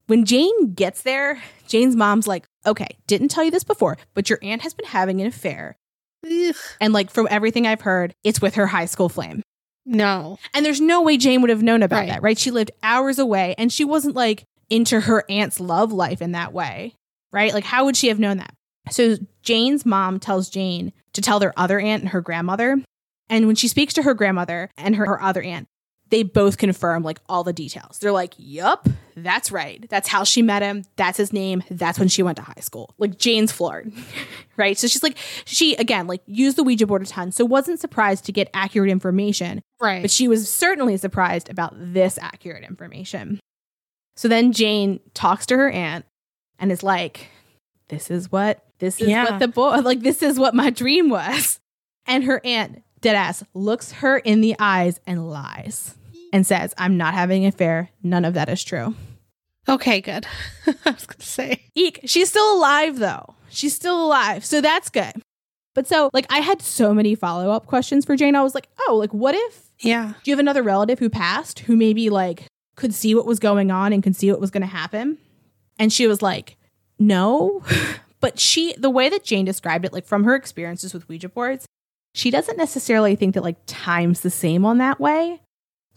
When Jane gets there, Jane's mom's like, okay, didn't tell you this before, but your aunt has been having an affair. Ugh. And like from everything I've heard, it's with her high school flame. No. And there's no way Jane would have known about Right. that, right? She lived hours away and she wasn't like into her aunt's love life in that way, right? Like, how would she have known that? So Jane's mom tells Jane to tell their other aunt and her grandmother. And when she speaks to her grandmother and her, her other aunt, they both confirm like all the details. They're like, yup, that's right. That's how she met him. That's his name. That's when she went to high school. Like Jane's floored, <laughs> right? So she's like, she again, like used the Ouija board a ton. So wasn't surprised to get accurate information Right. but she was certainly surprised about this accurate information. So then Jane talks to her aunt and is like, This is what, this is Yeah. what the boy, <laughs> like, this is what my dream was. And her aunt, deadass, looks her in the eyes and lies and says, I'm not having an affair. None of that is true. okay. Good. <laughs> I was gonna say. Eek. She's still alive though. She's still alive. So that's good. But so, like, I had so many follow up questions for Jane. I was like, oh, like, what if Yeah. do you have another relative who passed who maybe like could see what was going on and could see what was going to happen? And she was like, no. <laughs> but she, the way that Jane described it, like from her experiences with Ouija boards, she doesn't necessarily think that like time's the same on that way.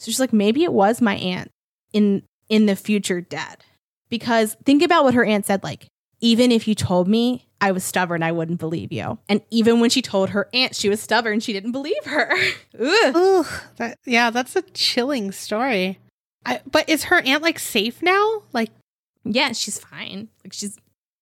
So she's like, maybe it was my aunt in in the future dead. Because think about what her aunt said, like, even if you told me I was stubborn, I wouldn't believe you. And even when she told her aunt she was stubborn, she didn't believe her. <laughs> Ooh. That. Yeah. That's a chilling story. I, but is her aunt like safe now? Like, Yeah, she's fine. Like she's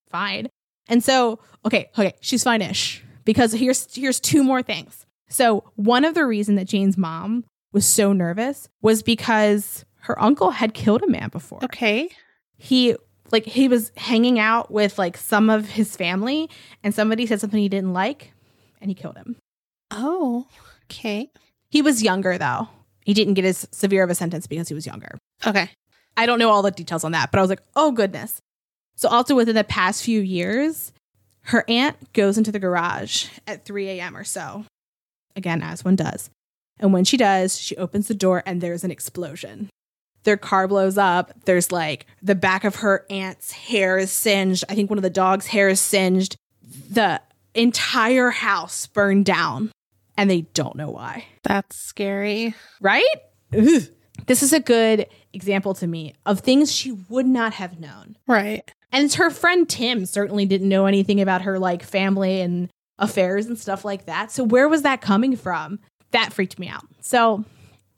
fine. And so, okay, okay, she's fine-ish. Because here's here's two more things. So one of the reason that Jane's mom was so nervous was because her uncle had killed a man before. okay. He like he was hanging out with like some of his family and somebody said something he didn't like and he killed him. Oh, okay. He was younger though. He didn't get as severe of a sentence because he was younger. Okay. I don't know all the details on that, but I was like, oh goodness. So also within the past few years, her aunt goes into the garage at 3 a.m. or so. Again, as one does. And when she does, she opens the door and there's an explosion. Their car blows up. There's like the back of her aunt's hair is singed. I think one of the dog's hair is singed. The entire house burned down and they don't know why That's scary. right? Ugh. This is a good example to me of things she would not have known. Right. And it's her friend Tim certainly didn't know anything about her like family and affairs and stuff like that. So where was that coming from? That freaked me out. So,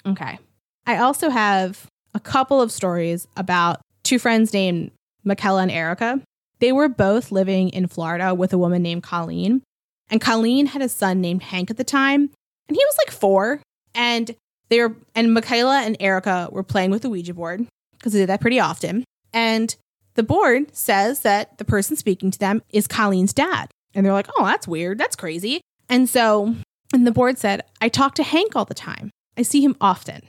okay. I also have a couple of stories about two friends named Michaela and Erica. They were both living in Florida with a woman named Colleen. And Colleen had a son named Hank at the time, and he was like 4, and they were and Michaela and Erica were playing with the Ouija board because they did that pretty often. And the board says that the person speaking to them is Colleen's dad. And they're like, oh, that's weird. That's crazy. And so, and the board said, I talk to Hank all the time. I see him often,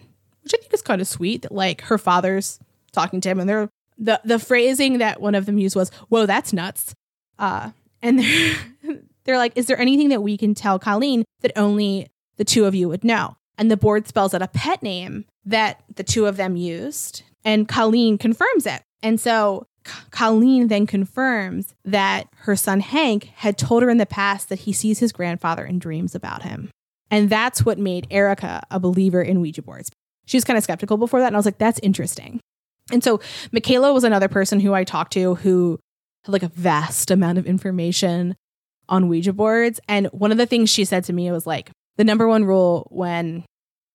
which I think is kind of sweet that like her father's talking to him. And they're, the, the phrasing that one of them used was, whoa, that's nuts. Uh, and <laughs> they're, they're like, is there anything that we can tell Colleen that only the two of you would know? And the board spells out a pet name that the two of them used. And Colleen confirms it. And so Colleen then confirms that her son Hank had told her in the past that he sees his grandfather in dreams about him. And that's what made Erica a believer in Ouija boards. She was kind of skeptical before that. And I was like, that's interesting. And so Michaela was another person who I talked to who had like a vast amount of information on Ouija boards. And one of the things she said to me was like, the number one rule when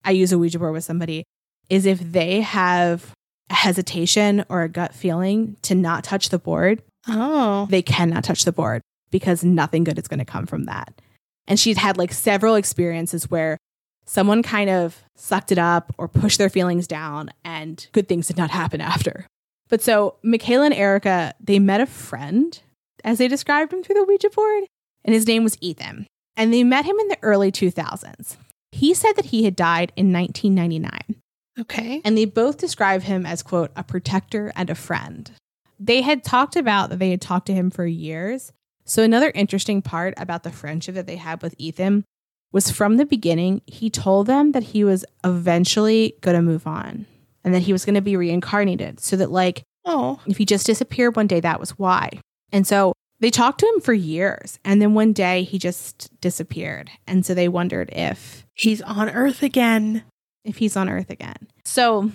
I use a Ouija board with somebody is if they have hesitation or a gut feeling to not touch the board, Oh. they cannot touch the board because nothing good is going to come from that. And she'd had like several experiences where someone kind of sucked it up or pushed their feelings down and good things did not happen after. But so Michaela and Erica, they met a friend as they described him through the Ouija board, and his name was Ethan. And they met him in the early 2000s. He said that he had died in 1999 Okay. and they both describe him as quote a protector and a friend they had talked about that they had talked to him for years so another interesting part about the friendship that they had with ethan was from the beginning he told them that he was eventually going to move on and that he was going to be reincarnated so that like Oh. if he just disappeared one day that was why and so they talked to him for years and then one day he just disappeared and so they wondered if He's on Earth again. If he's on Earth again. So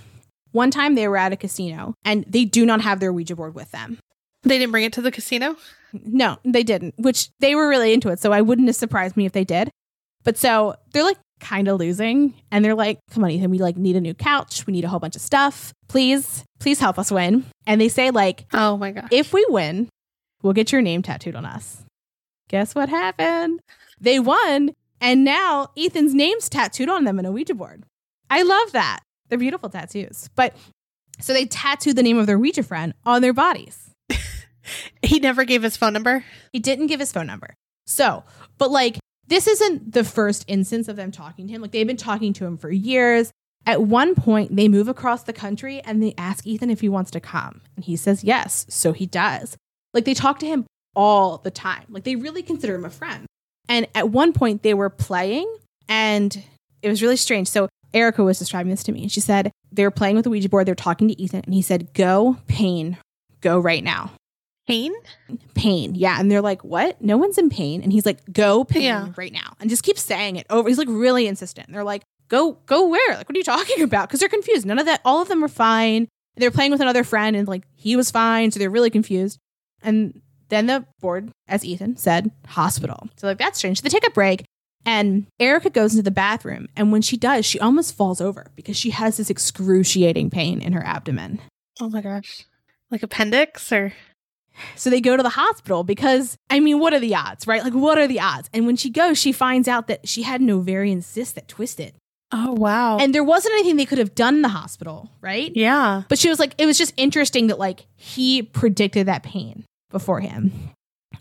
one time they were at a casino and they do not have their Ouija board with them. They didn't bring it to the casino? No, they didn't, which they were really into it. So I wouldn't have surprised me if they did. But so they're like kind of losing and they're like, come on, Ethan, we like need a new couch. We need a whole bunch of stuff. Please, please help us win. And they say, like, Oh my God. if we win, we'll get your name tattooed on us. Guess what happened? They won, and now Ethan's name's tattooed on them in a Ouija board. I love that. They're beautiful tattoos. But so they tattooed the name of their Ouija friend on their bodies. <laughs> He never gave his phone number. He didn't give his phone number. So, but like, this isn't the first instance of them talking to him. Like, they've been talking to him for years. At one point, they move across the country and they ask Ethan if he wants to come. And he says yes. So he does. Like, they talk to him all the time. Like, they really consider him a friend. And at one point, they were playing and it was really strange. So, Erica was describing this to me. And she said they were playing with the Ouija board. They were talking to Ethan. And he said, Go, pain, go right now Pain? pain. Yeah. And they're like, what? No one's in pain. And he's like, go pain Yeah. right now. And just keeps saying it over. He's like really insistent. And they're like, go, go where? Like, what are you talking <laughs> about? Because they're confused. None of that, all of them were fine. They're playing with another friend and like he was fine. So they're really confused. And then the board, as Ethan said, hospital. So like, that's strange. So they take a break. And Erica goes into the bathroom. And when she does, she almost falls over because she has this excruciating pain in her abdomen. Oh my gosh. Like appendix or So they go to the hospital because, I mean, what are the odds, right? Like, what are the odds? And when she goes, she finds out that she had an ovarian cyst that twisted. Oh wow. And there wasn't anything they could have done in the hospital, right? yeah. But she was like, it was just interesting that like he predicted that pain before him.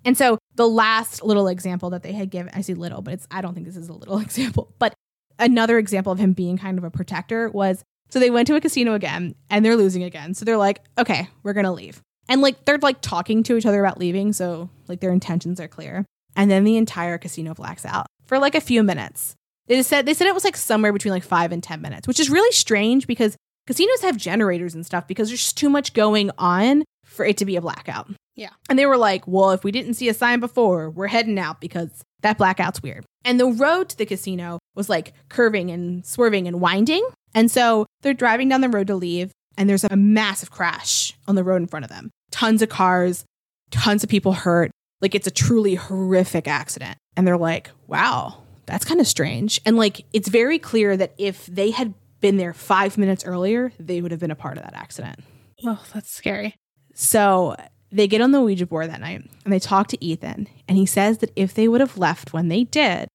And so the last little example that they had given, I say little, but it's I don't think this is a little <laughs> example, but another example of him being kind of a protector was so they went to a casino again and they're losing again. So they're like, okay, we're gonna leave. And like they're like talking to each other about leaving, so like their intentions are clear. And then the entire casino blacks out for like a few minutes. They said they said it was like somewhere between like five and ten minutes, which is really strange because casinos have generators and stuff because there's too much going on for it to be a blackout. Yeah. And they were like, well, if we didn't see a sign before, we're heading out because that blackout's weird. And the road to the casino was like curving and swerving and winding. And so they're driving down the road to leave, and there's a massive crash on the road in front of them. Tons of cars, tons of people hurt. Like it's a truly horrific accident. And they're like, wow, that's kind of strange. And like it's very clear that if they had been there five minutes earlier, they would have been a part of that accident. Oh, that's scary. So they get on the Ouija board that night and they talk to Ethan. And he says that if they would have left when they did,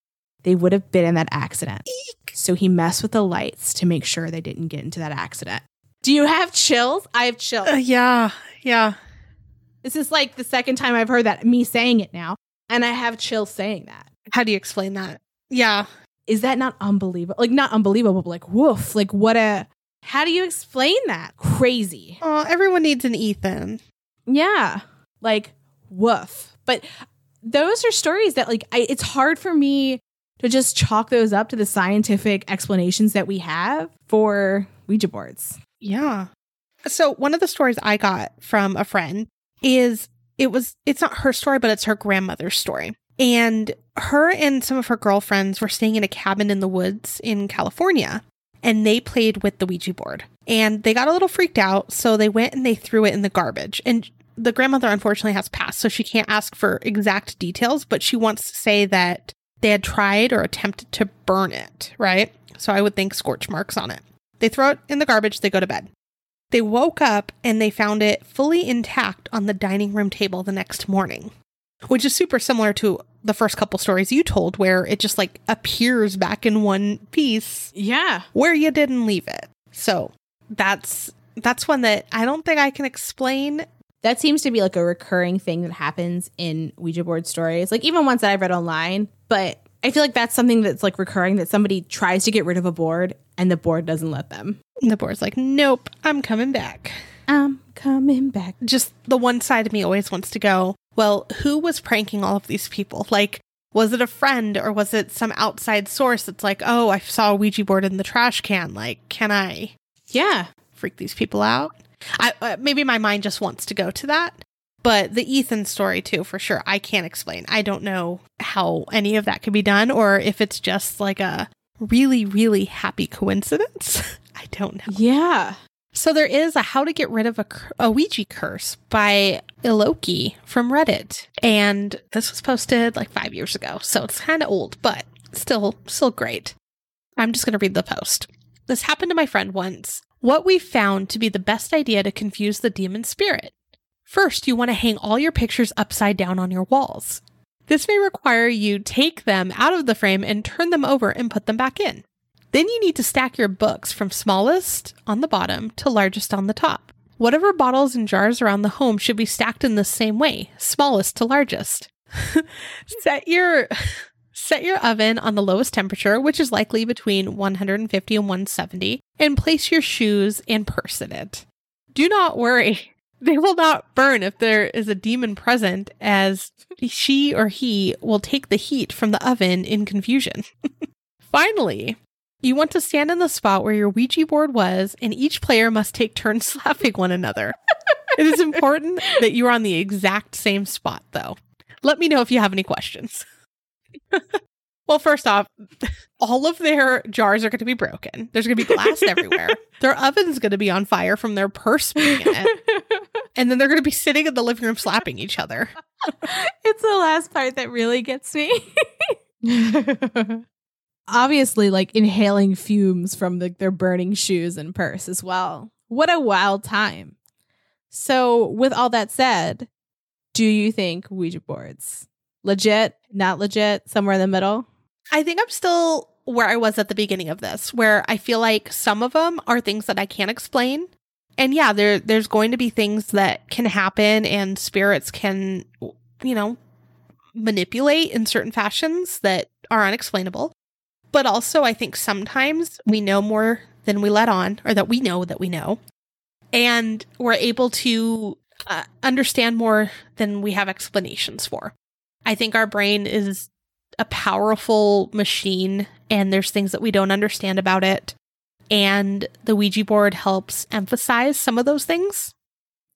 they would have been in that accident. So he messed with the lights to make sure they didn't get into that accident. Do you have chills? I have chills. Uh, yeah. Yeah. This is like the second time I've heard that, me saying it now. And I have chills saying that. How do you explain that? Yeah. Is that not unbelievable? Like, not unbelievable, but like, woof. Like, what a. How do you explain that? Crazy. Oh, everyone needs an Ethan. Yeah. Like, woof. But those are stories that, like, I, it's hard for me to just chalk those up to the scientific explanations that we have for Ouija boards. Yeah. So one of the stories I got from a friend is it was it's not her story, but it's her grandmother's story. And her and some of her girlfriends were staying in a cabin in the woods in California and they played with the Ouija board. And they got a little freaked out, so they went and they threw it in the garbage. And the grandmother unfortunately has passed, so she can't ask for exact details, but she wants to say that they had tried or attempted to burn it, right? So I would think scorch marks on it. They throw it in the garbage, they go to bed. They woke up and they found it fully intact on the dining room table the next morning, which is super similar to the first couple stories you told, where it just like appears back in one piece Yeah. where you didn't leave it. So that's that's one that I don't think I can explain. That seems to be like a recurring thing that happens in Ouija board stories. Like, even ones that I've read online, but I feel like that's something that's like recurring that somebody tries to get rid of a board and the board doesn't let them. The board's like, nope, I'm coming back. I'm coming back. Just the one side of me always wants to go, well, who was pranking all of these people? Like, was it a friend or was it some outside source that's like, oh, I saw a Ouija board in the trash can. Like, can I Yeah. freak these people out? I uh, maybe my mind just wants to go to that. But the Ethan story too, for sure, I can't explain. I don't know how any of that could be done, or if it's just like a really, really happy coincidence. <laughs> I don't know. Yeah. So there is a how to get rid of a, a Ouija curse by Iloki from Reddit, and this was posted like five years ago, so it's kind of old, but still, still great. I'm just gonna read the post. This happened to my friend once. What we found to be the best idea to confuse the demon spirit. First, you want to hang all your pictures upside down on your walls. This may require you take them out of the frame and turn them over and put them back in. Then you need to stack your books from smallest on the bottom to largest on the top. Whatever bottles and jars around the home should be stacked in the same way, smallest to largest. <laughs> set your <laughs> set your oven on the lowest temperature, which is likely between 150 and 170, and place your shoes and purse in it. Do not worry. <laughs> They will not burn if there is a demon present, as she or he will take the heat from the oven in confusion. Finally, you want to stand in the spot where your Ouija board was, and each player must take turns <laughs> slapping one another. it is important <laughs> that you are on the exact same spot, though. Let me know if you have any questions. <laughs> well, first off, all of their jars are going to be broken. There's going to be glass everywhere. Their oven's going to be on fire from their purse being in it. And then they're going to be sitting in the living room slapping each other. it's the last part that really gets me. Obviously, like inhaling fumes from the, their burning shoes and purse as well. What a wild time. So, with all that said, do you think Ouija boards legit, not legit, somewhere in the middle? I think I'm still where I was at the beginning of this, where I feel like some of them are things that I can't explain. And yeah, there there's going to be things that can happen and spirits can you know manipulate in certain fashions that are unexplainable. But also I think sometimes we know more than we let on or that we know that we know. And we're able to uh, understand more than we have explanations for. I think our brain is a powerful machine and there's things that we don't understand about it. And the Ouija board helps emphasize some of those things.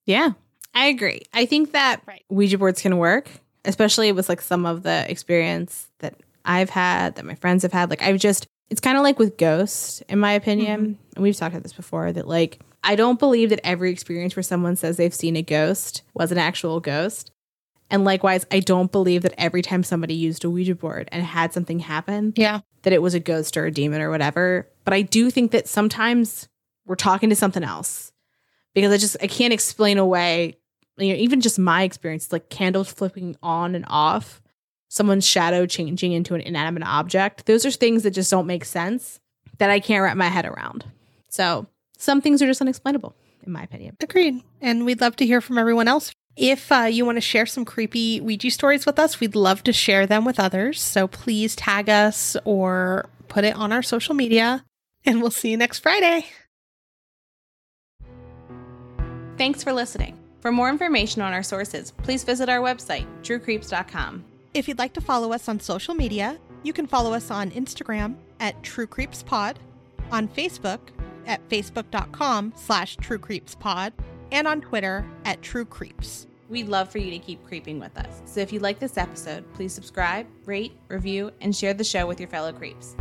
Yeah, I agree. I think that Right. Ouija boards can work, especially with like some of the experience that I've had, that my friends have had. Like, I've just, it's kind of like with ghosts, in my opinion. Mm-hmm. And we've talked about this before that, like, I don't believe that every experience where someone says they've seen a ghost was an actual ghost. And likewise, I don't believe that every time somebody used a Ouija board and had something happen, Yeah. that it was a ghost or a demon or whatever. But I do think that sometimes we're talking to something else because I just I can't explain away. You know, even just my experience, like candles flipping on and off, someone's shadow changing into an inanimate object. Those are things that just don't make sense that I can't wrap my head around. So some things are just unexplainable, in my opinion. Agreed. And we'd love to hear from everyone else. If uh, you want to share some creepy Ouija stories with us, we'd love to share them with others. So please tag us or put it on our social media. And we'll see you next Friday. Thanks for listening. For more information on our sources, please visit our website, truecreeps.com. If you'd like to follow us on social media, you can follow us on Instagram at True Creeps Pod, on Facebook at facebook.com slash True Creeps Pod, and on Twitter at True Creeps. We'd love for you to keep creeping with us. So if you like this episode, please subscribe, rate, review, and share the show with your fellow creeps.